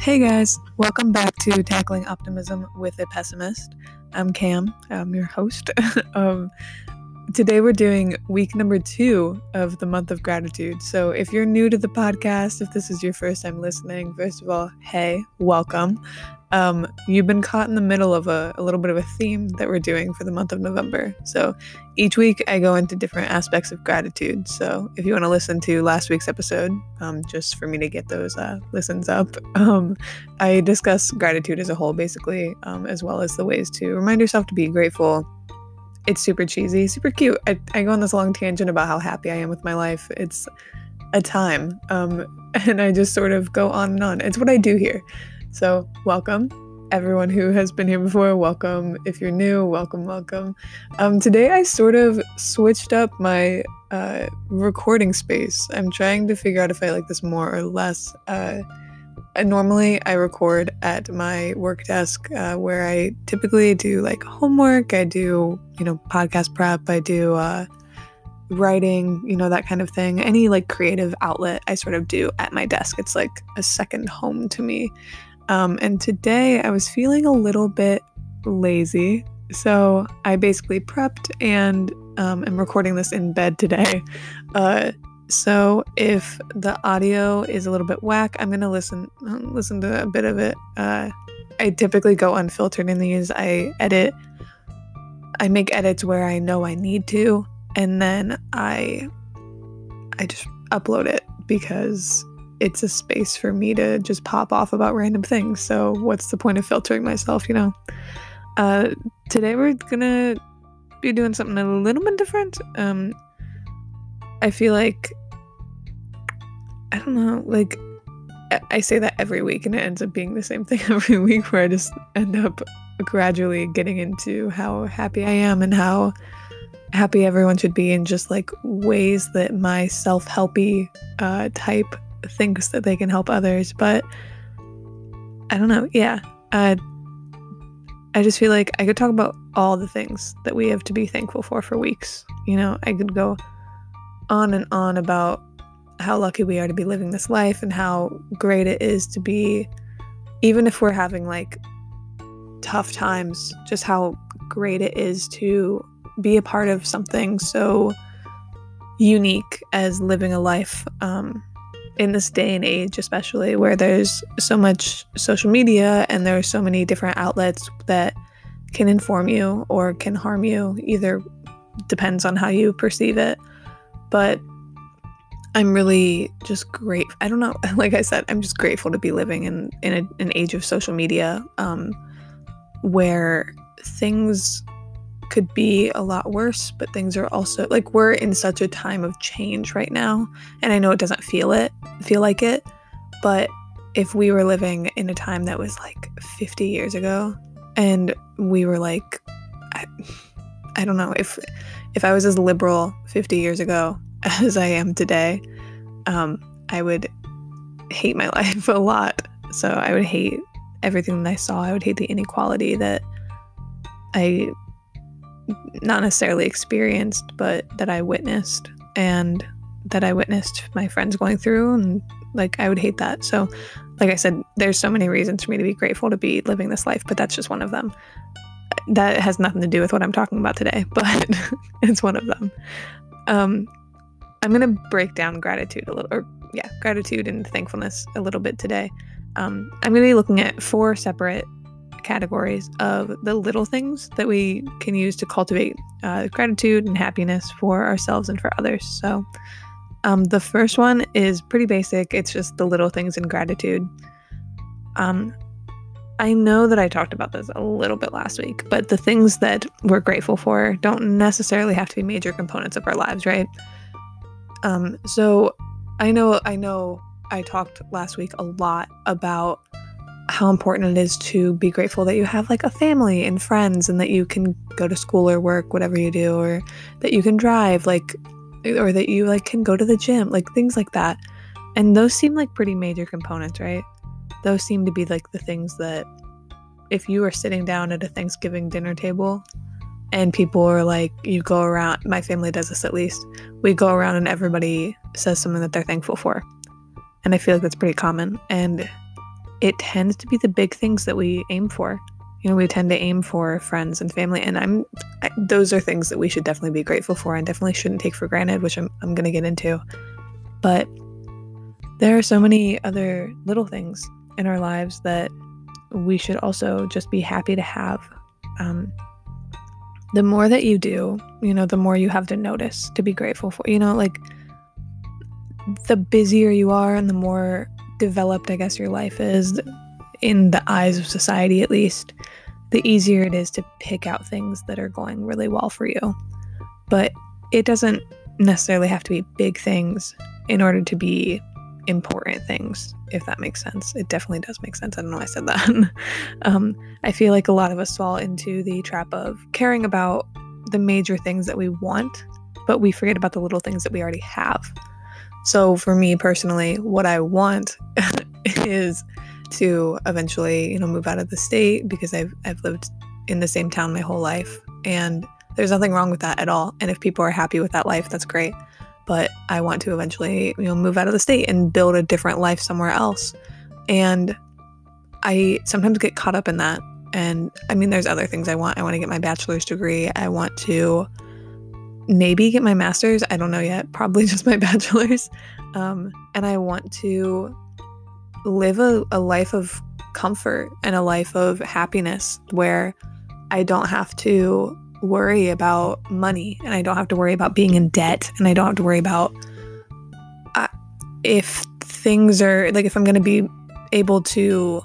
Hey guys, welcome back to Tackling Optimism with a Pessimist. I'm Cam, I'm your host. um, today we're doing week number two of the month of gratitude. So if you're new to the podcast, if this is your first time listening, first of all, hey, welcome um, you've been caught in the middle of a, a, little bit of a theme that we're doing for the month of November. So each week I go into different aspects of gratitude. So if you want to listen to last week's episode, um, just for me to get those uh, listens up, um, I discuss gratitude as a whole, basically, um, as well as the ways to remind yourself to be grateful. It's super cheesy, super cute. I, I go on this long tangent about how happy I am with my life. It's a time. Um, and I just sort of go on and on. It's what I do here. So, welcome. Everyone who has been here before, welcome. If you're new, welcome, welcome. Um, today I sort of switched up my uh, recording space. I'm trying to figure out if I like this more or less. Uh, normally I record at my work desk uh, where I typically do like homework, I do, you know, podcast prep, I do uh, writing, you know, that kind of thing. Any like creative outlet I sort of do at my desk. It's like a second home to me. Um, and today I was feeling a little bit lazy. So I basically prepped and um, am recording this in bed today. Uh, so if the audio is a little bit whack, I'm gonna listen um, listen to a bit of it. Uh, I typically go unfiltered in these. I edit. I make edits where I know I need to, and then I I just upload it because it's a space for me to just pop off about random things. So what's the point of filtering myself, you know? Uh, today we're gonna be doing something a little bit different. Um, I feel like I don't know, like I say that every week and it ends up being the same thing every week where I just end up gradually getting into how happy I am and how happy everyone should be in just like ways that my self-helpy uh, type thinks that they can help others, but I don't know. Yeah. Uh, I just feel like I could talk about all the things that we have to be thankful for for weeks. You know, I could go on and on about how lucky we are to be living this life and how great it is to be, even if we're having like tough times, just how great it is to be a part of something so unique as living a life um, in this day and age, especially where there's so much social media and there are so many different outlets that can inform you or can harm you, either depends on how you perceive it. But I'm really just great. I don't know. Like I said, I'm just grateful to be living in in a, an age of social media, um, where things could be a lot worse, but things are also like we're in such a time of change right now. And I know it doesn't feel it, feel like it, but if we were living in a time that was like 50 years ago and we were like I, I don't know if if I was as liberal 50 years ago as I am today, um, I would hate my life a lot. So I would hate everything that I saw. I would hate the inequality that I not necessarily experienced, but that I witnessed and that I witnessed my friends going through. And like, I would hate that. So, like I said, there's so many reasons for me to be grateful to be living this life, but that's just one of them. That has nothing to do with what I'm talking about today, but it's one of them. Um, I'm going to break down gratitude a little, or yeah, gratitude and thankfulness a little bit today. Um, I'm going to be looking at four separate categories of the little things that we can use to cultivate uh, gratitude and happiness for ourselves and for others. So, um, the first one is pretty basic. It's just the little things in gratitude. Um, I know that I talked about this a little bit last week, but the things that we're grateful for don't necessarily have to be major components of our lives, right? Um, so I know, I know I talked last week a lot about how important it is to be grateful that you have like a family and friends and that you can go to school or work whatever you do or that you can drive like or that you like can go to the gym like things like that. And those seem like pretty major components right? Those seem to be like the things that if you are sitting down at a thanksgiving dinner table and people are like you go around my family does this at least we go around and everybody says something that they're thankful for. And i feel like that's pretty common. And it tends to be the big things that we aim for. You know, we tend to aim for friends and family, and I'm I, those are things that we should definitely be grateful for and definitely shouldn't take for granted, which I'm I'm going to get into. But there are so many other little things in our lives that we should also just be happy to have. Um, the more that you do, you know, the more you have to notice to be grateful for. You know, like the busier you are and the more developed, I guess, your life is in the eyes of society, at least, the easier it is to pick out things that are going really well for you. But it doesn't necessarily have to be big things in order to be important things, if that makes sense. It definitely does make sense. I don't know why I said that. um, I feel like a lot of us fall into the trap of caring about the major things that we want, but we forget about the little things that we already have. So, for me personally, what I want is to eventually, you know, move out of the state because I've I've lived in the same town my whole life, and there's nothing wrong with that at all. And if people are happy with that life, that's great but I want to eventually, you know, move out of the state and build a different life somewhere else. And I sometimes get caught up in that. And I mean, there's other things I want. I want to get my bachelor's degree. I want to maybe get my master's. I don't know yet. Probably just my bachelor's. Um, and I want to live a, a life of comfort and a life of happiness where I don't have to worry about money and I don't have to worry about being in debt and I don't have to worry about uh, if things are like if I'm going to be able to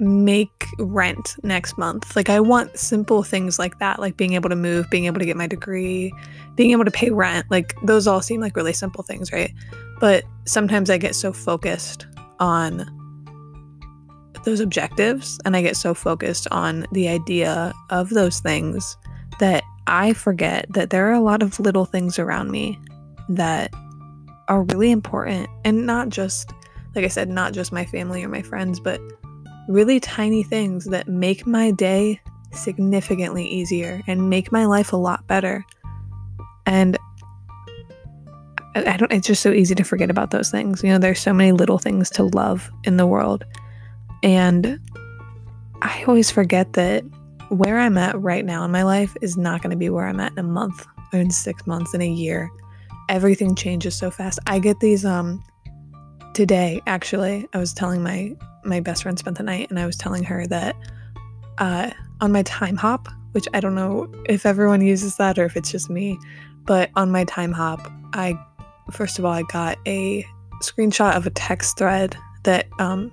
make rent next month. Like I want simple things like that, like being able to move, being able to get my degree, being able to pay rent. Like those all seem like really simple things, right? But sometimes I get so focused on those objectives and I get so focused on the idea of those things that I forget that there are a lot of little things around me that are really important and not just like I said not just my family or my friends but really tiny things that make my day significantly easier and make my life a lot better. And I don't it's just so easy to forget about those things. You know, there's so many little things to love in the world. And I always forget that where I'm at right now in my life is not going to be where I'm at in a month or in six months, in a year. Everything changes so fast. I get these, um, today actually, I was telling my, my best friend spent the night and I was telling her that, uh, on my time hop which I don't know if everyone uses that or if it's just me, but on my time hop I, first of all, I got a screenshot of a text thread that, um,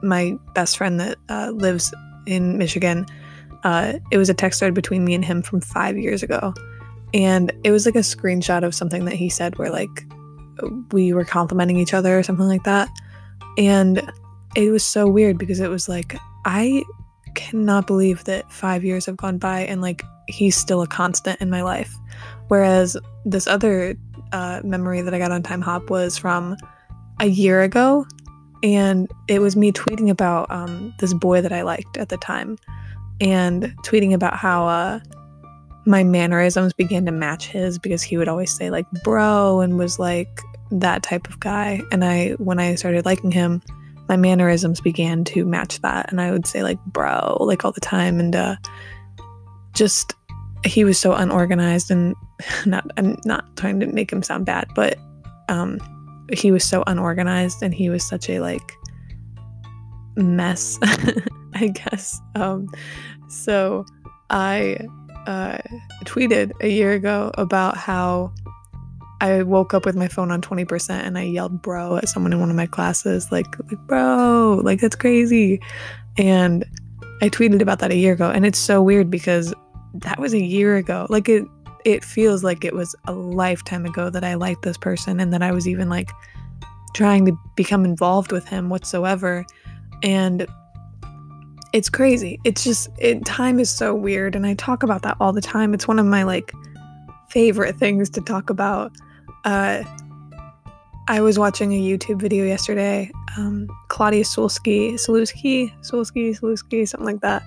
my best friend that uh, lives in Michigan uh, it was a text thread between me and him from five years ago. And it was like a screenshot of something that he said where like we were complimenting each other or something like that. And it was so weird because it was like, I cannot believe that five years have gone by and like he's still a constant in my life. Whereas this other uh, memory that I got on Timehop was from a year ago. And it was me tweeting about um, this boy that I liked at the time and tweeting about how uh, my mannerisms began to match his because he would always say like bro and was like that type of guy. And I, when I started liking him, my mannerisms began to match that. And I would say like bro, like all the time. And uh, just, he was so unorganized and not, I'm not trying to make him sound bad, but um, he was so unorganized and he was such a like mess I guess. Um, so I uh, tweeted a year ago about how I woke up with my phone on 20% and I yelled bro at someone in one of my classes, like, like bro, like that's crazy. And I tweeted about that a year ago. And it's so weird because that was a year ago. Like it it feels like it was a lifetime ago that I liked this person and that I was even like trying to become involved with him whatsoever. And it's crazy. It's just it time is so weird and I talk about that all the time. It's one of my like favorite things to talk about. Uh I was watching a YouTube video yesterday. Um, Claudia Sulski, Sulski, Sulski, Sulski, something like that.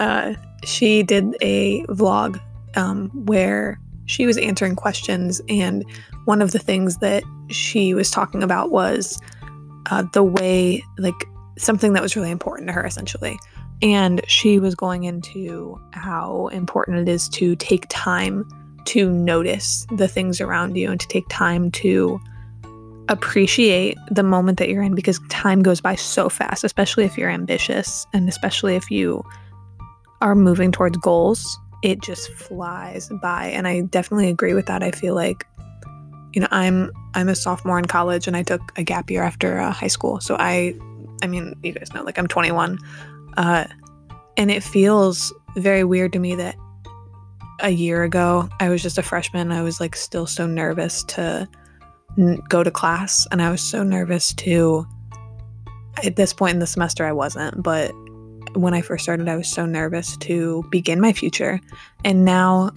Uh, she did a vlog um, where she was answering questions, and one of the things that she was talking about was uh, the way, like, something that was really important to her essentially. And she was going into how important it is to take time to notice the things around you and to take time to appreciate the moment that you're in because time goes by so fast, especially if you're ambitious and especially if you are moving towards goals. It just flies by. And I definitely agree with that. I feel like you know, I'm I'm a sophomore in college and I took a gap year after uh, high school. So I I mean, you guys know like I'm 21. Uh and it feels very weird to me that a year ago I was just a freshman. I was like still so nervous to n- go to class and I was so nervous to at this point in the semester I wasn't, but when I first started I was so nervous to begin my future. And now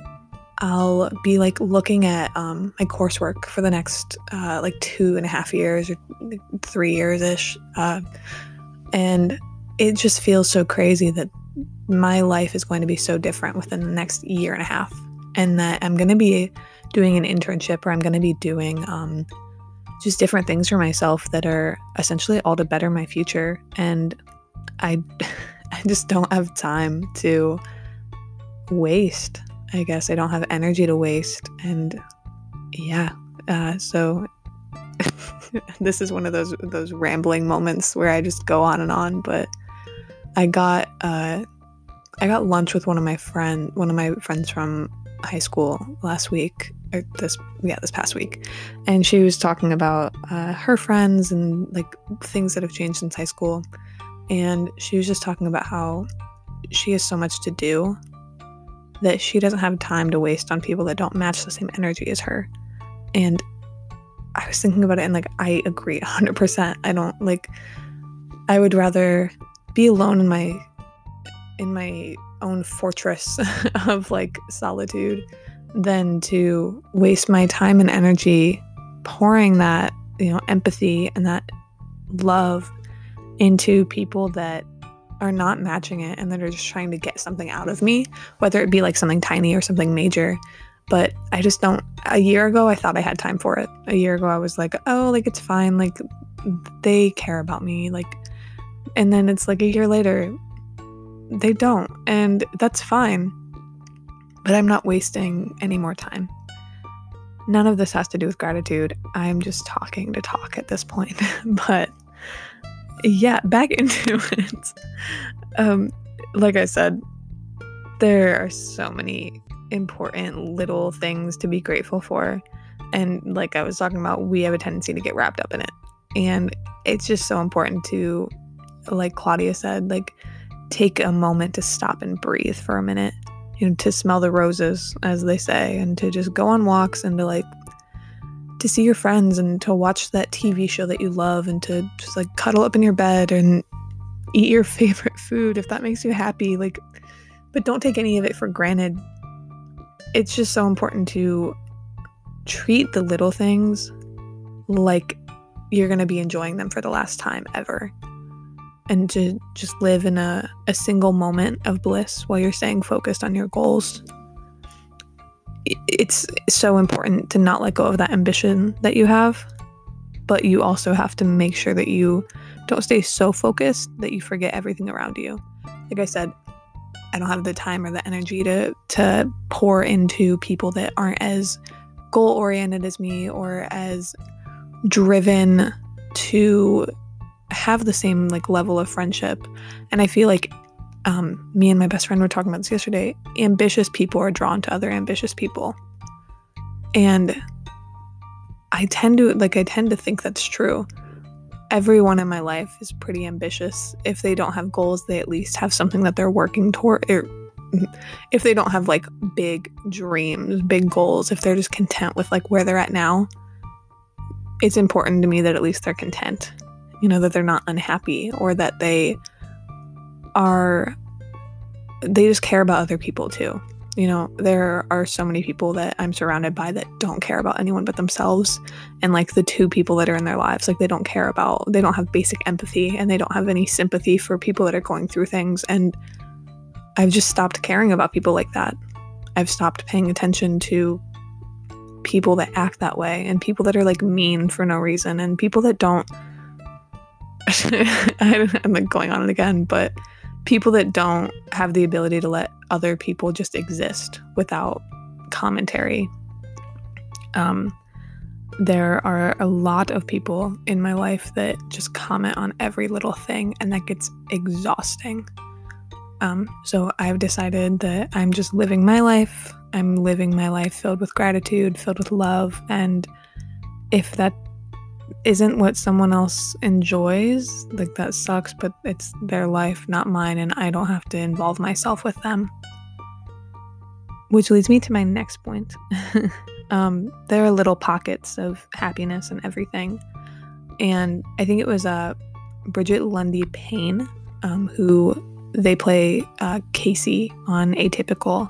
I'll be like looking at um, my coursework for the next uh, like two and a half years or three years ish. Uh, and it just feels so crazy that my life is going to be so different within the next year and a half. And that I'm going to be doing an internship or I'm going to be doing um, just different things for myself that are essentially all to better my future. And I, I just don't have time to waste. I guess I don't have energy to waste. And yeah, uh, so this is one of those those rambling moments where I just go on and on. But I got uh, I got lunch with one of my friend one of my friends from high school last week or this yeah this past week. And she was talking about uh, her friends and like things that have changed since high school. And she was just talking about how she has so much to do that she doesn't have time to waste on people that don't match the same energy as her. And i was thinking about it and like i agree 100% i don't like i would rather be alone in my in my own fortress of like solitude than to waste my time and energy pouring that, you know, empathy and that love into people that are not matching it and that are just trying to get something out of me, whether it be like something tiny or something major. But I just don't. A year ago, I thought I had time for it. A year ago, I was like, oh, like it's fine. Like they care about me. Like, and then it's like a year later, they don't. And that's fine. But I'm not wasting any more time. None of this has to do with gratitude. I'm just talking to talk at this point. but yeah, back into it. Um, like I said, there are so many important little things to be grateful for. And like I was talking about, we have a tendency to get wrapped up in it. And it's just so important to, like Claudia said, like take a moment to stop and breathe for a minute, you know, to smell the roses, as they say, and to just go on walks and to like to see your friends and to watch that TV show that you love and to just like cuddle up in your bed and eat your favorite food if that makes you happy. Like, but don't take any of it for granted. It's just so important to treat the little things like you're going to be enjoying them for the last time ever and to just live in a, a single moment of bliss while you're staying focused on your goals. It's so important to not let go of that ambition that you have, but you also have to make sure that you don't stay so focused that you forget everything around you. Like I said, I don't have the time or the energy to to pour into people that aren't as goal oriented as me or as driven to have the same like level of friendship. And I feel like um, me and my best friend were talking about this yesterday. Ambitious people are drawn to other ambitious people. And I tend to like I tend to think that's true. Everyone in my life is pretty ambitious. If they don't have goals, they at least have something that they're working toward. Or if they don't have like big dreams, big goals, if they're just content with like where they're at now, it's important to me that at least they're content you know, that they're not unhappy or that they are, they just care about other people too. You know, there are so many people that I'm surrounded by that don't care about anyone but themselves. And like the two people that are in their lives, like they don't care about, they don't have basic empathy and they don't have any sympathy for people that are going through things. And I've just stopped caring about people like that. I've stopped paying attention to people that act that way and people that are like mean for no reason and people that don't I'm like going on it again, but people that don't have the ability to let other people just exist without commentary. Um, there are a lot of people in my life that just comment on every little thing, and that gets exhausting. Um, so I've decided that I'm just living my life. I'm living my life filled with gratitude, filled with love. And if that isn't what someone else enjoys, like that sucks, but it's their life, not mine, and I don't have to involve myself with them. Which leads me to my next point. um, there are little pockets of happiness and everything. And I think it was uh, Brigette Lundy Paine um, who they play uh, Casey on Atypical.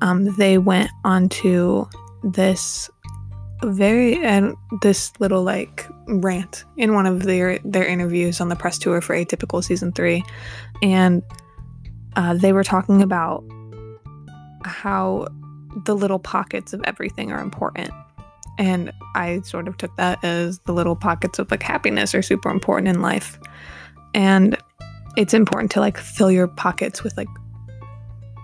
Um, they went onto this very uh, this little like rant in one of their their interviews on the press tour for Atypical season three, and uh, they were talking about how the little pockets of everything are important. And I sort of took that as the little pockets of like happiness are super important in life. And it's important to like fill your pockets with like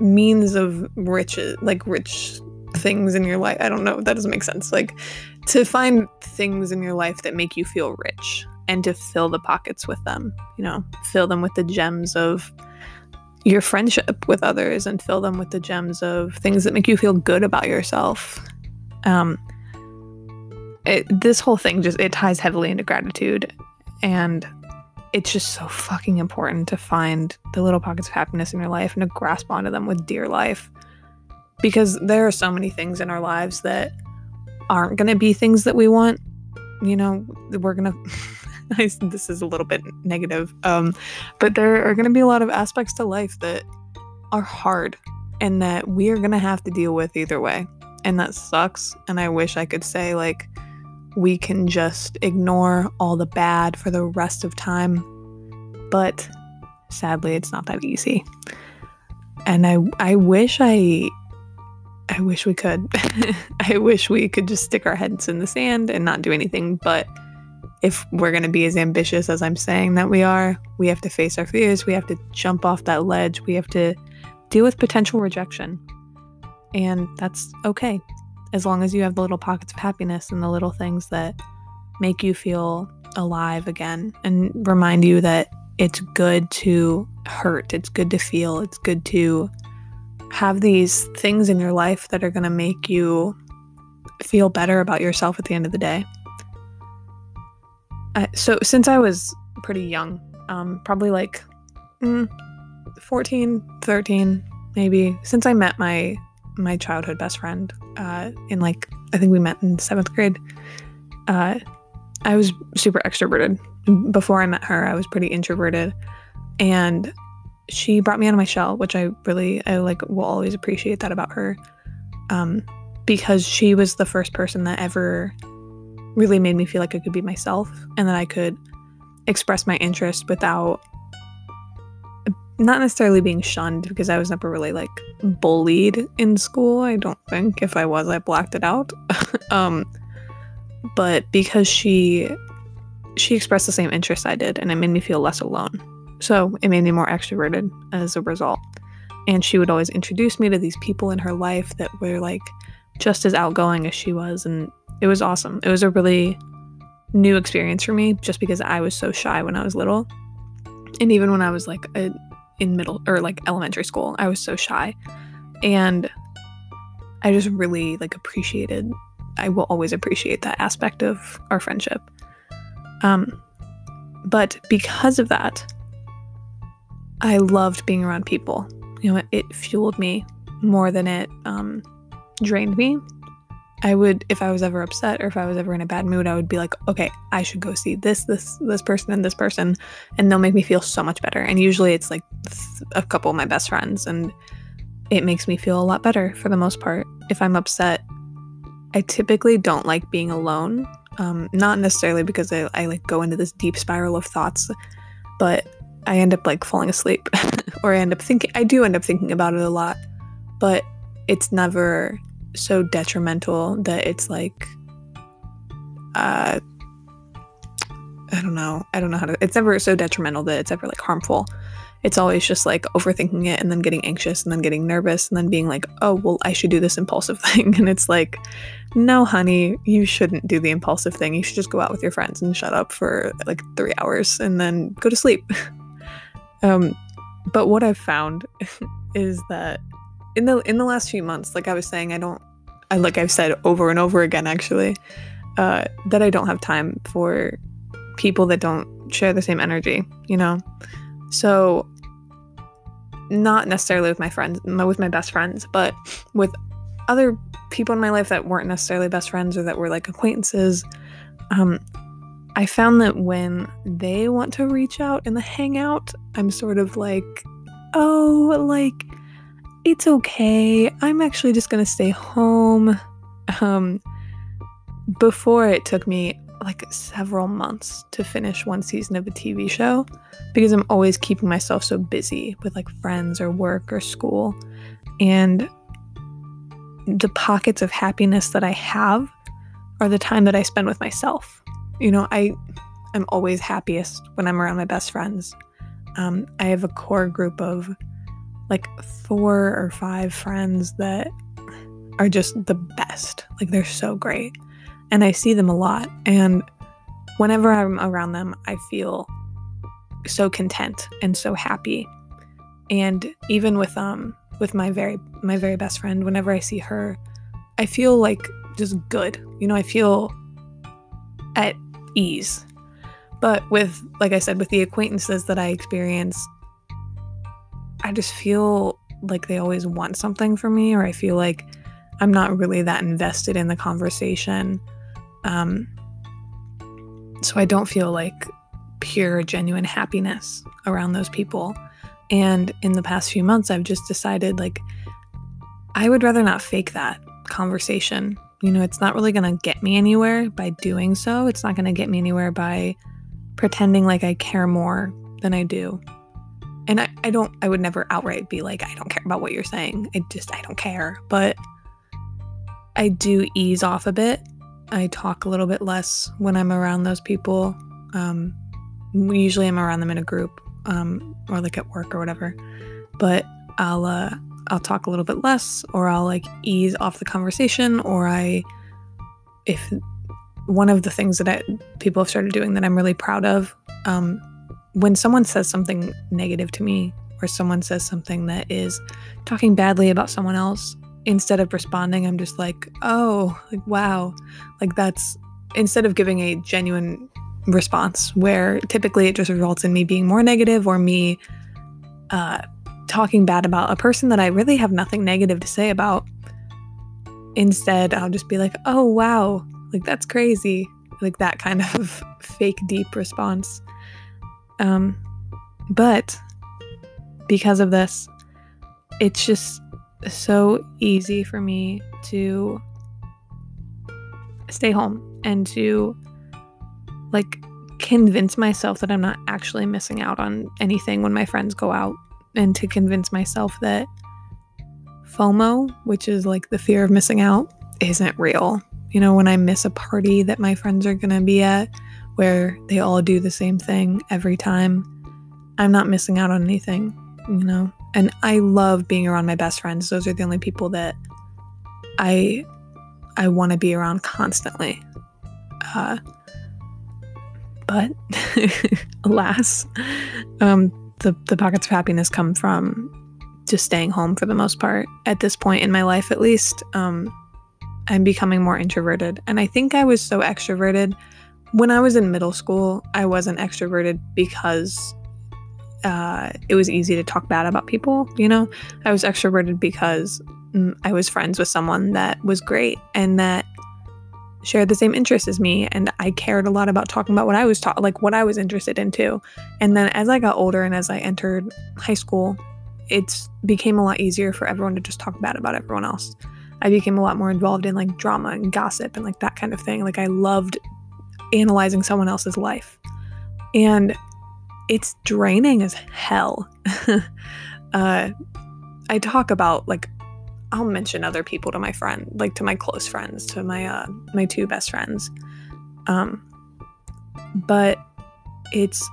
means of riches, like rich things in your life. I don't know, that doesn't make sense. Like to find things in your life that make you feel rich and to fill the pockets with them, you know, fill them with the gems of your friendship with others and fill them with the gems of things that make you feel good about yourself. Um, it, this whole thing just it ties heavily into gratitude and it's just so fucking important to find the little pockets of happiness in your life and to grasp onto them with dear life because there are so many things in our lives that aren't going to be things that we want you know we're going to this is a little bit negative. Um, but there are going to be a lot of aspects to life that are hard and that we are going to have to deal with either way. And that sucks. And I wish I could say, like, we can just ignore all the bad for the rest of time. But sadly, it's not that easy. And I, I wish I I wish we could. I wish we could just stick our heads in the sand and not do anything, but if we're going to be as ambitious as I'm saying that we are, we have to face our fears. We have to jump off that ledge. We have to deal with potential rejection. And that's okay, as long as you have the little pockets of happiness and the little things that make you feel alive again and remind you that it's good to hurt, it's good to feel, it's good to have these things in your life that are going to make you feel better about yourself at the end of the day so since I was pretty young, um, probably like mm, 14, 13, maybe, since I met my my childhood best friend uh, in like I think we met in seventh grade. Uh, I was super extroverted. Before I met her, I was pretty introverted, and she brought me out of my shell, which I really I like will always appreciate that about her, um, because she was the first person that ever really made me feel like I could be myself and that I could express my interest without not necessarily being shunned because I was never really like bullied in school. I don't think if I was, I blacked it out. um, but because she she expressed the same interest I did, and it made me feel less alone. So it made me more extroverted as a result. And she would always introduce me to these people in her life that were like just as outgoing as she was, and it was awesome. It was a really new experience for me just because I was so shy when I was little. And even when I was like a, in middle or like elementary school, I was so shy. And I just really like appreciated I will always appreciate that aspect of our friendship. Um but because of that, I loved being around people. You know, it, fueled me more than it um, drained me. I would, if I was ever upset or if I was ever in a bad mood, I would be like, okay, I should go see this, this, this person, and this person, and they'll make me feel so much better. And usually it's like a couple of my best friends, and it makes me feel a lot better for the most part. If I'm upset, I typically don't like being alone. Um, not necessarily because I, I like go into this deep spiral of thoughts, but I end up like falling asleep or I end up thinking, I do end up thinking about it a lot, but it's never so detrimental that it's like uh I don't know. I don't know how to. It's never so detrimental that it's ever like harmful. It's always just like overthinking it and then getting anxious and then getting nervous and then being like, oh, well, I should do this impulsive thing. And it's like, no, honey, you shouldn't do the impulsive thing. You should just go out with your friends and shut up for like three hours and then go to sleep. um, but what I've found is that in the in the last few months, like I was saying, I don't, I like I've said over and over again, actually, uh, that I don't have time for people that don't share the same energy, you know? So, not necessarily with my friends, with my best friends, but with other people in my life that weren't necessarily best friends or that were like acquaintances. Um, I found that when they want to reach out in the hangout, I'm sort of like, oh, like, it's okay. I'm actually just going to stay home. Um, before it took me like several months to finish one season of a TV show because I'm always keeping myself so busy with like friends or work or school. And the pockets of happiness that I have are the time that I spend with myself. You know, I I'm always happiest when I'm around my best friends. Um, I have a core group of like four or five friends that are just the best. Like they're so great and I see them a lot. And whenever I'm around them, I feel so content and so happy. And even with um with my very my very best friend, whenever I see her, I feel like just good. You know, I feel at ease. But with like I said with the acquaintances that I experience, I just feel like they always want something from me or I feel like I'm not really that invested in the conversation um, so I don't feel like pure, genuine happiness around those people. And in the past few months, I've just decided like, I would rather not fake that conversation. You know, it's not really going to get me anywhere by doing so. It's not going to get me anywhere by pretending like I care more than I do. And I, I don't, I would never outright be like, I don't care about what you're saying. I just, I don't care. But I do ease off a bit I talk a little bit less when I'm around those people. Um, usually I'm around them in a group um, or like at work or whatever. But I'll uh, I'll talk a little bit less, or I'll like ease off the conversation, or I if one of the things that I, people have started doing that I'm really proud of. Um, when someone says something negative to me, or someone says something that is talking badly about someone else, instead of responding, I'm just like, oh, like, wow. Like, that's instead of giving a genuine response where typically it just results in me being more negative or me uh, talking bad about a person that I really have nothing negative to say about. Instead, I'll just be like, oh, wow, like that's crazy. Like that kind of fake deep response. Um, but because of this, it's just so easy for me to stay home and to like convince myself that I'm not actually missing out on anything when my friends go out and to convince myself that FOMO, which is like the fear of missing out, isn't real. You know, when I miss a party that my friends are going to be at where they all do the same thing every time, I'm not missing out on anything, you know? And I love being around my best friends. Those are the only people that I I want to be around constantly. Uh, but alas, um, the the pockets of happiness come from just staying home for the most part. At this point in my life, at least, um, I'm becoming more introverted, and I think I was so extroverted when I was in middle school. I wasn't extroverted because uh, it was easy to talk bad about people. You know, I was extroverted because mm, I was friends with someone that was great and that shared the same interests as me and I cared a lot about talking about what I was taught like what I was interested in too. And then as I got older and as I entered high school, it became a lot easier for everyone to just talk bad about everyone else. I became a lot more involved in like drama and gossip and like that kind of thing. Like I loved analyzing someone else's life. And it's draining as hell. uh, I talk about like I'll mention other people to my friend, like to my close friends, to my uh, my two best friends. Um, but it's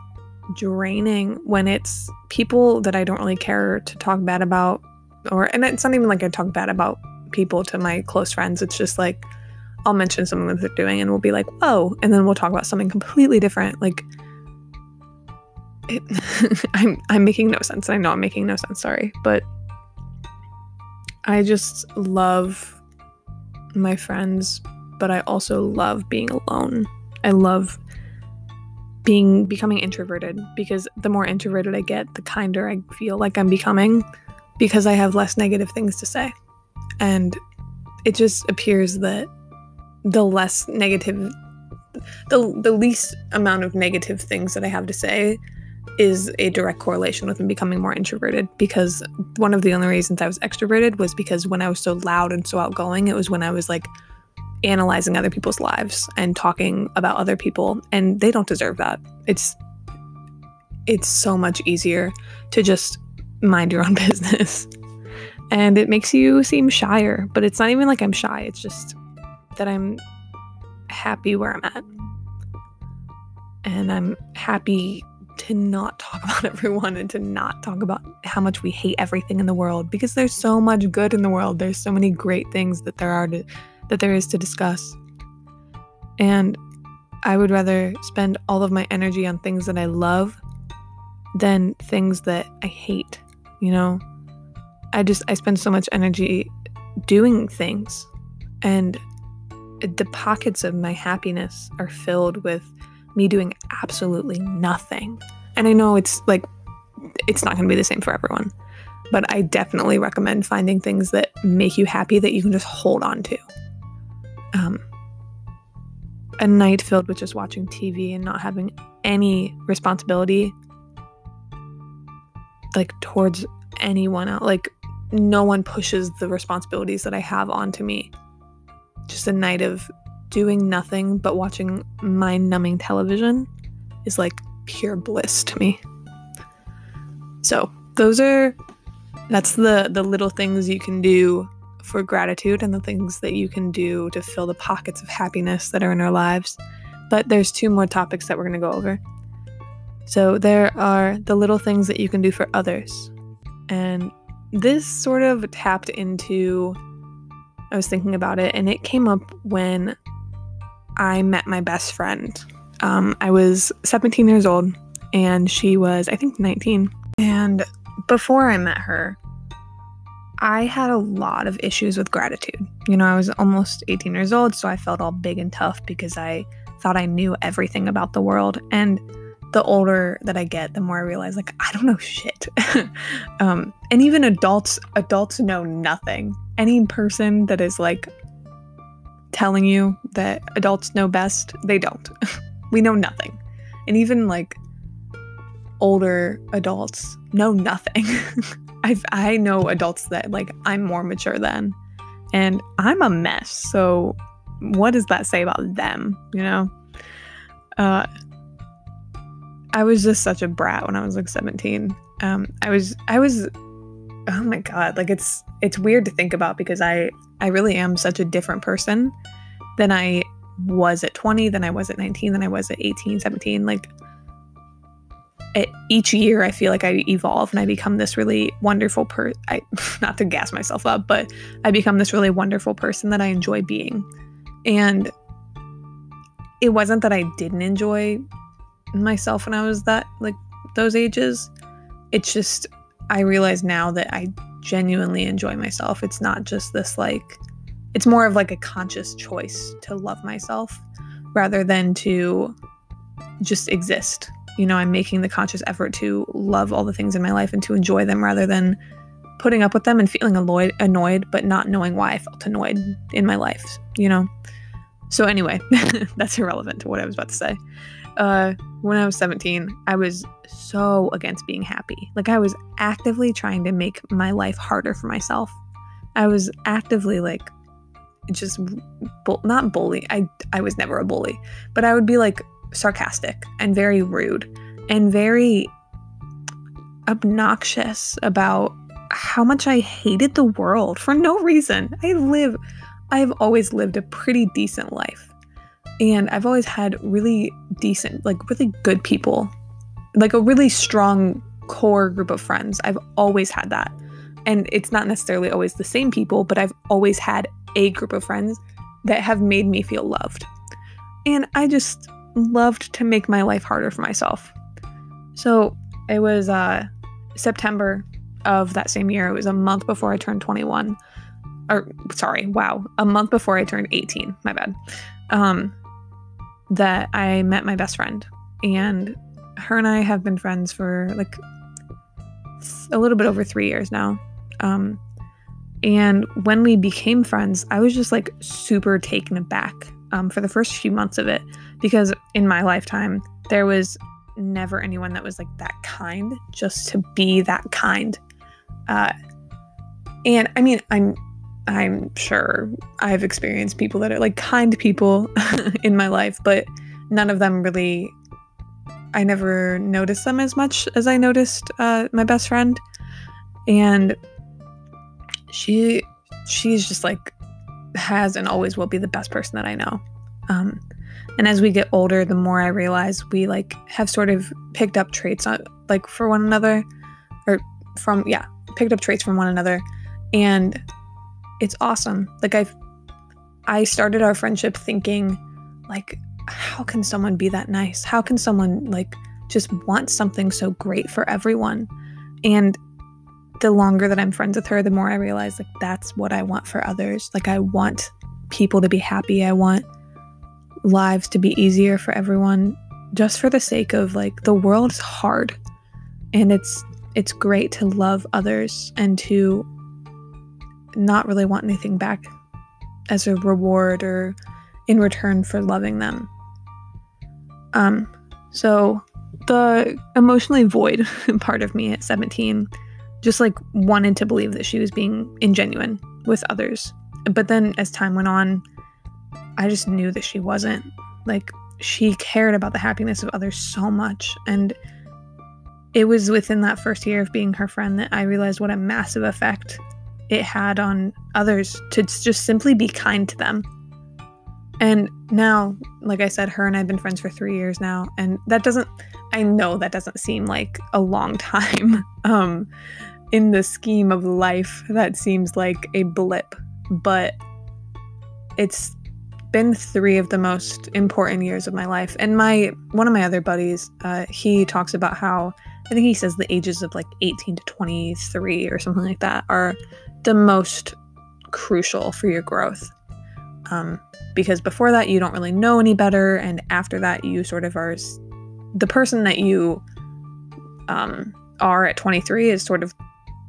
draining when it's people that I don't really care to talk bad about or and it's not even like I talk bad about people to my close friends. It's just like I'll mention something that they're doing and we'll be like, "Whoa," and then we'll talk about something completely different. Like it, I'm I'm making no sense. I know I'm making no sense. Sorry, but I just love my friends, but I also love being alone. I love being becoming introverted because the more introverted I get, the kinder I feel like I'm becoming because I have less negative things to say. And it just appears that the less negative the the least amount of negative things that I have to say is a direct correlation with me becoming more introverted because one of the only reasons I was extroverted was because when I was so loud and so outgoing, it was when I was like analyzing other people's lives and talking about other people and they don't deserve that. It's it's so much easier to just mind your own business. And it makes you seem shyer, but it's not even like I'm shy. It's just that I'm happy where I'm at. And I'm happy to not talk about everyone and to not talk about how much we hate everything in the world because there's so much good in the world. There's so many great things that there are to that there is to discuss. And I would rather spend all of my energy on things that I love than things that I hate, you know? I just I spend so much energy doing things and the pockets of my happiness are filled with me doing absolutely nothing. And I know it's like, it's not going to be the same for everyone, but I definitely recommend finding things that make you happy that you can just hold on to. Um, a night filled with just watching TV and not having any responsibility, like towards anyone else, like no one pushes the responsibilities that I have onto me. Just a night of doing nothing but watching mind numbing television is like pure bliss to me. So, those are that's the the little things you can do for gratitude and the things that you can do to fill the pockets of happiness that are in our lives. But there's two more topics that we're going to go over. So, there are the little things that you can do for others. And this sort of tapped into I was thinking about it and it came up when I met my best friend. Um, I was 17 years old and she was, I think, 19. And before I met her, I had a lot of issues with gratitude. You know, I was almost 18 years old, so I felt all big and tough because I thought I knew everything about the world. And the older that I get, the more I realize, like, I don't know shit. um, and even adults, adults know nothing. Any person that is like telling you that adults know best, they don't. we know nothing. And even like older adults know nothing. I I know adults that like I'm more mature than and I'm a mess. So what does that say about them, you know? Uh I was just such a brat when I was like 17. Um I was I was oh my god, like it's it's weird to think about because I I really am such a different person than I was at 20, than I was at 19, than I was at 18, 17. Like it, each year, I feel like I evolve and I become this really wonderful person. I not to gas myself up, but I become this really wonderful person that I enjoy being. And it wasn't that I didn't enjoy myself when I was that like those ages. It's just I realize now that I genuinely enjoy myself. It's not just this like it's more of like a conscious choice to love myself rather than to just exist. You know, I'm making the conscious effort to love all the things in my life and to enjoy them rather than putting up with them and feeling annoyed, annoyed but not knowing why I felt annoyed in my life, you know? So, anyway, that's irrelevant to what I was about to say. Uh, when I was 17, I was so against being happy. Like, I was actively trying to make my life harder for myself. I was actively like just bu- not bully. I I was never a bully, but I would be like sarcastic and very rude and very obnoxious about how much I hated the world for no reason. I live I've always lived a pretty decent life. And I've always had really decent, like really good people, like a really strong core group of friends. I've always had that. And it's not necessarily always the same people, but I've always had a group of friends that have made me feel loved. And I just loved to make my life harder for myself. So it was uh, September of that same year. It was a month before I turned 21. Or, sorry, wow, a month before I turned 18. My bad. Um, that I met my best friend. And her and I have been friends for like a little bit over three years now. Um, and when we became friends, I was just like super taken aback um, for the first few months of it because in my lifetime, there was never anyone that was like that kind just to be that kind. Uh, and I mean, I'm I'm sure I've experienced people that are like kind people in my life, but none of them really. I never noticed them as much as I noticed uh, my best friend, and she she's just like has and always will be the best person that I know. Um, and as we get older, the more I realize we like have sort of picked up traits on, like for one another, or from yeah, picked up traits from one another, and it's awesome. Like I've I started our friendship thinking like how can someone be that nice? How can someone like just want something so great for everyone? And the longer that I'm friends with her, the more I realize like that's what I want for others. Like I want people to be happy. I want lives to be easier for everyone just for the sake of like the world is hard and it's it's great to love others and to not really want anything back as a reward or in return for loving them. Um so the emotionally void part of me at 17 just like wanted to believe that she was being ingenuine with others. But then as time went on, I just knew that she wasn't. Like, she cared about the happiness of others so much. And it was within that first year of being her friend that I realized what a massive effect it had on others to just simply be kind to them. And now, like I said, her and I've been friends for three years now. And that doesn't, I know that doesn't seem like a long time. Um, in the scheme of life, that seems like a blip, but it's been three of the most important years of my life. And my one of my other buddies, uh, he talks about how I think he says the ages of like 18 to 23 or something like that are the most crucial for your growth. Um, because before that, you don't really know any better, and after that, you sort of are the person that you um, are at 23 is sort of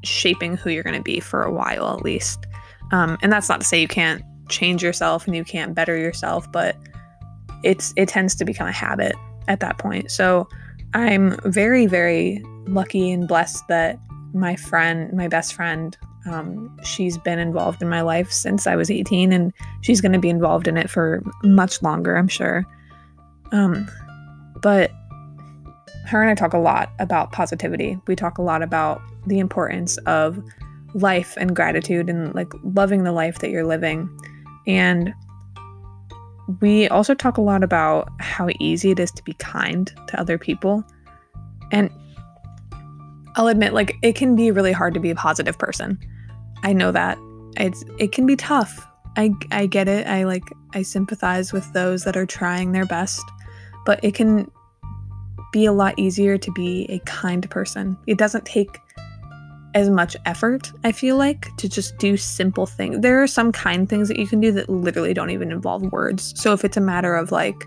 shaping who you're going to be for a while at least. Um, and that's not to say you can't change yourself and you can't better yourself, but it's it tends to become a habit at that point. So I'm very very lucky and blessed that my friend, my best friend, um, she's been involved in my life since I was 18, and she's going to be involved in it for much longer, I'm sure. Um, but her and I talk a lot about positivity. We talk a lot about the importance of life and gratitude and like loving the life that you're living. And we also talk a lot about how easy it is to be kind to other people. And I'll admit like it can be really hard to be a positive person. I know that. It's it can be tough. I I get it. I like I sympathize with those that are trying their best, but it can be a lot easier to be a kind person. It doesn't take as much effort, I feel like, to just do simple things. There are some kind things that you can do that literally don't even involve words. So if it's a matter of like,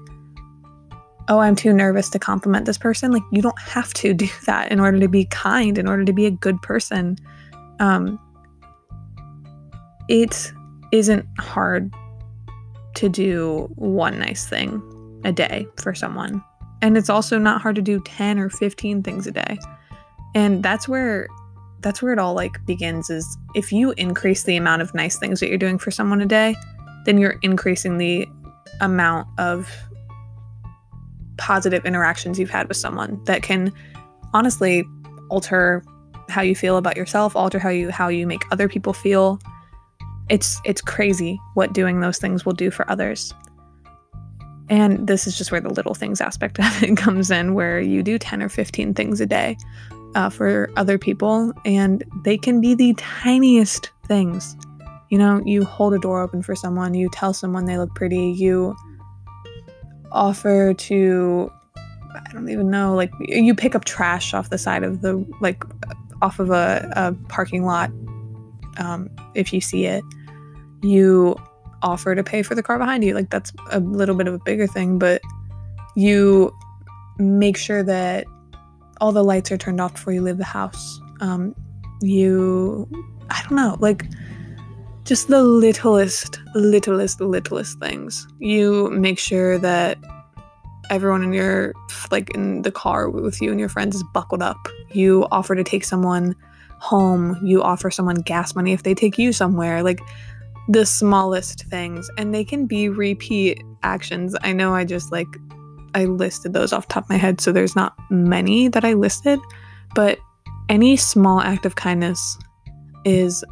oh, I'm too nervous to compliment this person, like you don't have to do that in order to be kind, in order to be a good person. Um, it isn't hard to do one nice thing a day for someone. And it's also not hard to do 10 or 15 things a day. And that's where that's where it all like begins is if you increase the amount of nice things that you're doing for someone a day, then you're increasing the amount of positive interactions you've had with someone that can honestly alter how you feel about yourself, alter how you how you make other people feel. It's it's crazy what doing those things will do for others. And this is just where the little things aspect of it comes in, where you do 10 or 15 things a day uh, for other people, and they can be the tiniest things. You know, you hold a door open for someone, you tell someone they look pretty, you offer to, I don't even know, like, you pick up trash off the side of the, like, off of a, a parking lot um, if you see it. You offer to pay for the car behind you. Like that's a little bit of a bigger thing, but you make sure that all the lights are turned off before you leave the house. Um, you, I don't know, like just the littlest, littlest, littlest things. You make sure that everyone in your, like in the car with you and your friends is buckled up. You offer to take someone home. You offer someone gas money if they take you somewhere. Like the smallest things and they can be repeat actions. I know I just like I listed those off top of my head, so there's not many that I listed, but any small act of kindness is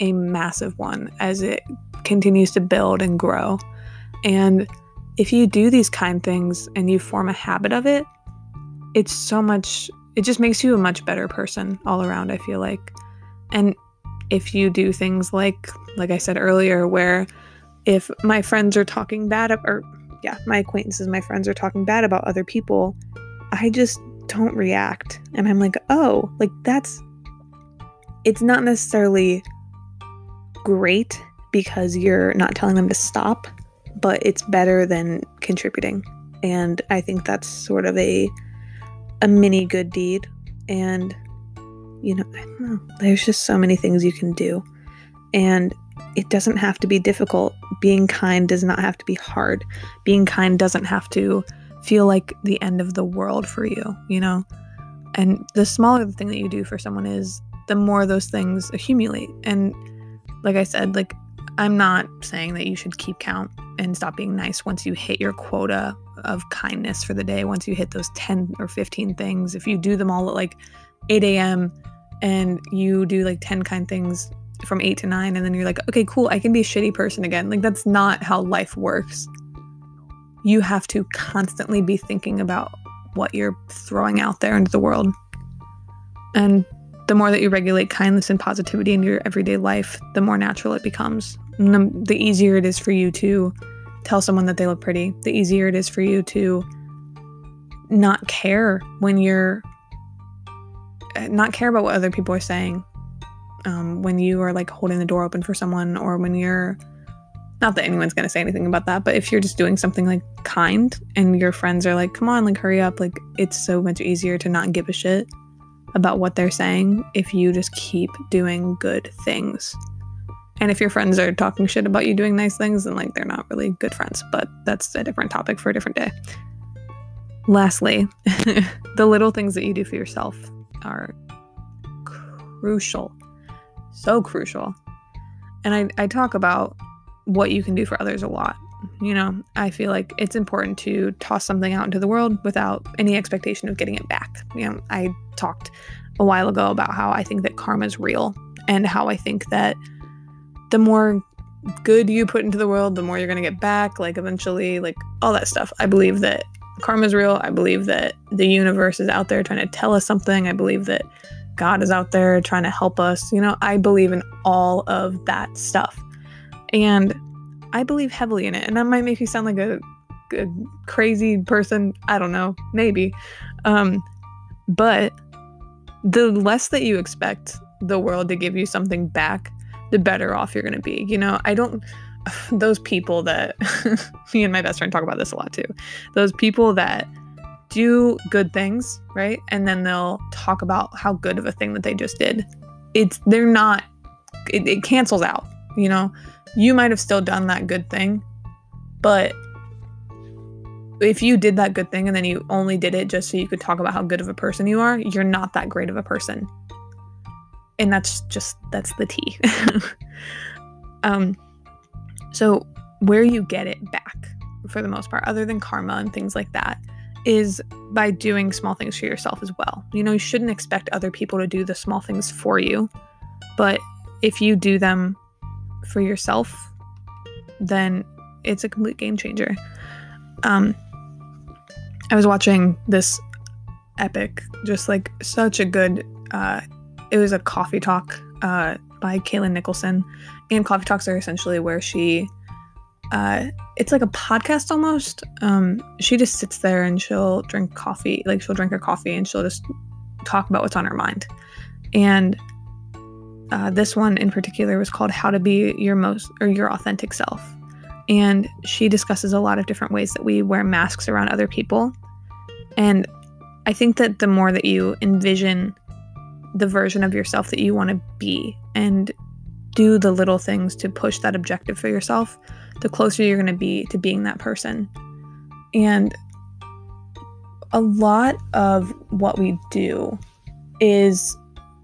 a massive one as it continues to build and grow. And if you do these kind things and you form a habit of it, it's so much, it just makes you a much better person all around, I feel like. And if you do things like like I said earlier where if my friends are talking bad or yeah, my acquaintances, my friends are talking bad about other people, I just don't react. And I'm like, "Oh, like that's it's not necessarily great because you're not telling them to stop, but it's better than contributing. And I think that's sort of a a mini good deed and you know, know, there's just so many things you can do. And it doesn't have to be difficult. Being kind does not have to be hard. Being kind doesn't have to feel like the end of the world for you, you know? And the smaller the thing that you do for someone is, the more those things accumulate. And like I said, like I'm not saying that you should keep count and stop being nice once you hit your quota of kindness for the day, once you hit those 10 or 15 things. If you do them all at like 8 a.m., and you do like 10 kind things from 8 to 9 and then you're like okay cool i can be a shitty person again like that's not how life works you have to constantly be thinking about what you're throwing out there into the world and the more that you regulate kindness and positivity in your everyday life the more natural it becomes the, the easier it is for you to tell someone that they look pretty the easier it is for you to not care when you're not care about what other people are saying um, when you are like holding the door open for someone or when you're not that anyone's going to say anything about that but if you're just doing something like kind and your friends are like come on like hurry up like it's so much easier to not give a shit about what they're saying if you just keep doing good things and if your friends are talking shit about you doing nice things then like they're not really good friends but that's a different topic for a different day lastly the little things that you do for yourself are crucial. So crucial. And I, I talk about what you can do for others a lot. You know, I feel like it's important to toss something out into the world without any expectation of getting it back. You know, I talked a while ago about how I think that karma is real and how I think that the more good you put into the world, the more you're going to get back. Like, eventually, like all that stuff. I believe that karma is real. I believe that the universe is out there trying to tell us something. I believe that God is out there trying to help us. You know, I believe in all of that stuff. And I believe heavily in it. And that might make me sound like a, a crazy person. I don't know. Maybe. Um, but the less that you expect the world to give you something back, the better off you're going to be. You know, I don't those people that me and my best friend talk about this a lot too. Those people that do good things, right? And then they'll talk about how good of a thing that they just did. It's they're not it, it cancels out, you know. You might have still done that good thing, but if you did that good thing and then you only did it just so you could talk about how good of a person you are, you're not that great of a person. And that's just that's the tea. um so, where you get it back for the most part, other than karma and things like that, is by doing small things for yourself as well. You know, you shouldn't expect other people to do the small things for you, but if you do them for yourself, then it's a complete game changer. um, I was watching this epic, just like such a good. Uh, it was a coffee talk uh, by Kalyn Nicholson, and coffee talks are essentially where she. Uh, it's like a podcast almost. Um, she just sits there and she'll drink coffee, like she'll drink her coffee and she'll just talk about what's on her mind. And uh, this one in particular was called How to Be Your Most or Your Authentic Self. And she discusses a lot of different ways that we wear masks around other people. And I think that the more that you envision the version of yourself that you want to be and do the little things to push that objective for yourself, the closer you're going to be to being that person. And a lot of what we do is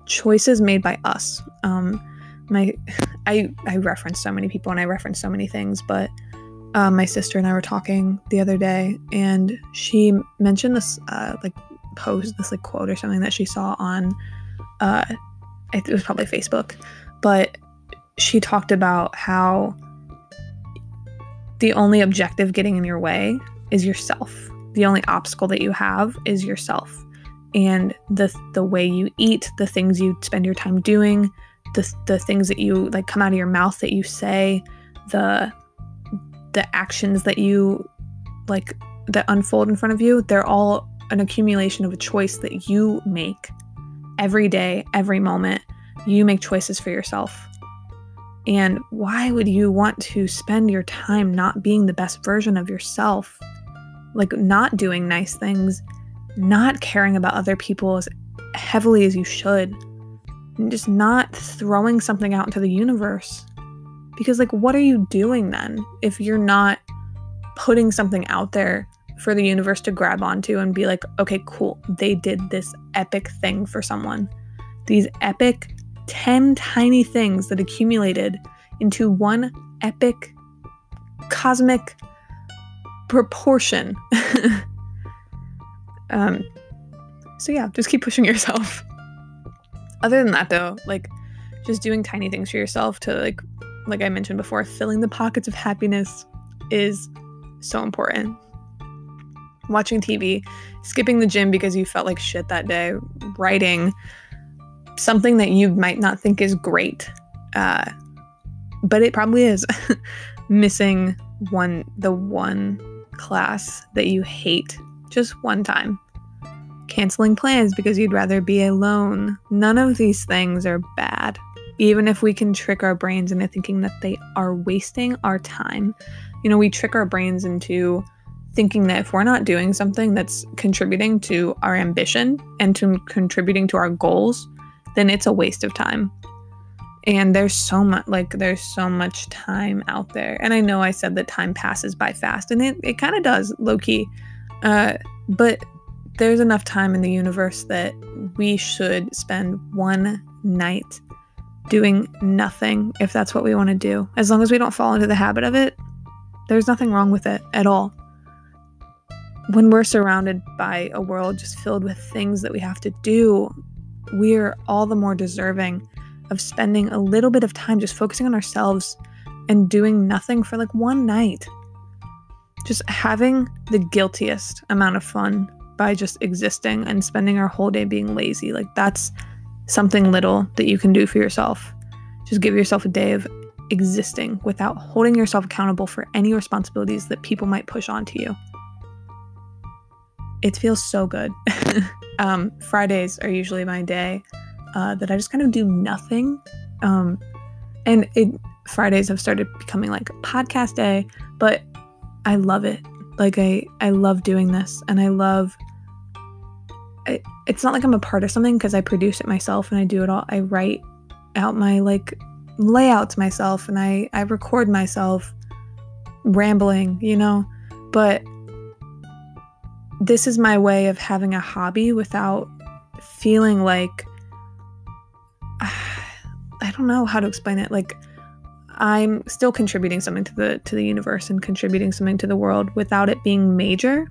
choices made by us. Um, my, I I reference so many people and I reference so many things, but uh, my sister and I were talking the other day, and she mentioned this uh, like post, this like quote or something that she saw on, uh, it was probably Facebook, but she talked about how the only objective getting in your way is yourself. The only obstacle that you have is yourself and the the way you eat, the things you spend your time doing, the the things that you like come out of your mouth that you say, the the actions that you like that unfold in front of you, they're all an accumulation of a choice that you make every day, every moment. You make choices for yourself. And why would you want to spend your time not being the best version of yourself? Like not doing nice things not caring about other people as heavily as you should, and just not throwing something out into the universe. Because, like, what are you doing then if you're not putting something out there for the universe to grab onto and be like, okay, cool, they did this epic thing for someone? These epic 10 tiny things that accumulated into one epic cosmic proportion Um, so yeah, just keep pushing yourself. Other than that, though, like just doing tiny things for yourself to like, like I mentioned before, filling the pockets of happiness is so important. Watching TV, skipping the gym because you felt like shit that day, writing something that you might not think is great, uh, but it probably is. Missing one, the one class that you hate just one time. Canceling plans because you'd rather be alone. None of these things are bad, even if we can trick our brains into thinking that they are wasting our time. You know, we trick our brains into thinking that if we're not doing something that's contributing to our ambition and to contributing to our goals, then it's a waste of time. And there's so much like there's so much time out there. And I know I said that time passes by fast and it, it kind of does, low key. Uh, but there's enough time in the universe that we should spend one night doing nothing if that's what we want to do. As long as we don't fall into the habit of it, there's nothing wrong with it at all. When we're surrounded by a world just filled with things that we have to do, we're all the more deserving of spending a little bit of time just focusing on ourselves and doing nothing for like one night just having the guiltiest amount of fun by just existing and spending our whole day being lazy. Like that's something little that you can do for yourself. Just give yourself a day of existing without holding yourself accountable for any responsibilities that people might push onto you. It feels so good. um, Fridays are usually my day uh, that I just kind of do nothing. Um, and it Fridays have started becoming like podcast day, but I love it. Like I I love doing this and I love I, it's not like I'm a part of something because I produce it myself and I do it all. I write out my like layouts myself and I I record myself rambling, you know. But this is my way of having a hobby without feeling like I don't know how to explain it. Like I'm still contributing something to the to the universe and contributing something to the world without it being major.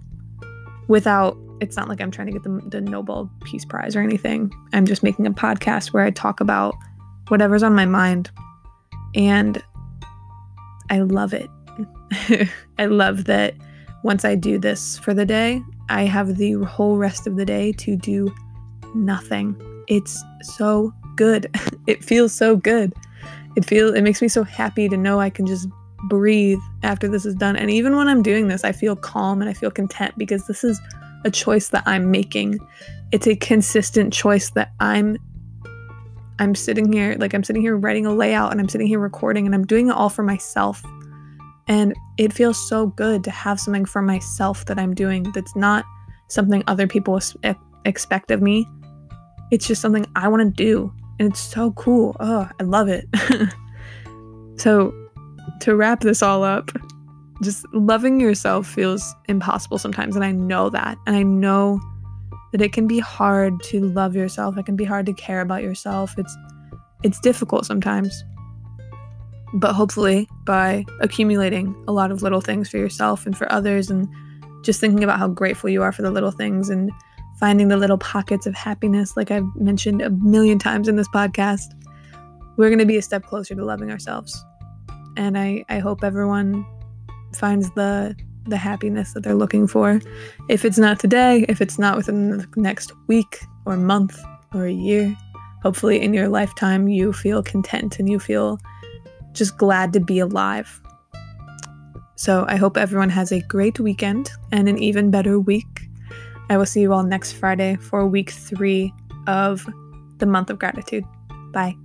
Without it's not like I'm trying to get the, the Nobel Peace Prize or anything. I'm just making a podcast where I talk about whatever's on my mind. And I love it. I love that once I do this for the day, I have the whole rest of the day to do nothing. It's so good. it feels so good. It feels it makes me so happy to know I can just breathe after this is done. And even when I'm doing this, I feel calm and I feel content because this is a choice that I'm making. It's a consistent choice that I'm I'm sitting here like I'm sitting here writing a layout and I'm sitting here recording and I'm doing it all for myself. And it feels so good to have something for myself that I'm doing that's not something other people expect of me. It's just something I want to do. And it's so cool. Oh, I love it. so, to wrap this all up, just loving yourself feels impossible sometimes. And I know that. And I know that it can be hard to love yourself. It can be hard to care about yourself. It's it's difficult sometimes. But hopefully by accumulating a lot of little things for yourself and for others and just thinking about how grateful you are for the little things and finding the little pockets of happiness like I've mentioned a million times in this podcast, we're going to be a step closer to loving ourselves. And I I hope everyone finds the the happiness that they're looking for. If it's not today, if it's not within the next week or month or a year, hopefully in your lifetime you feel content and you feel just glad to be alive. So I hope everyone has a great weekend and an even better week. I will see you all next Friday for week three of the month of gratitude. Bye.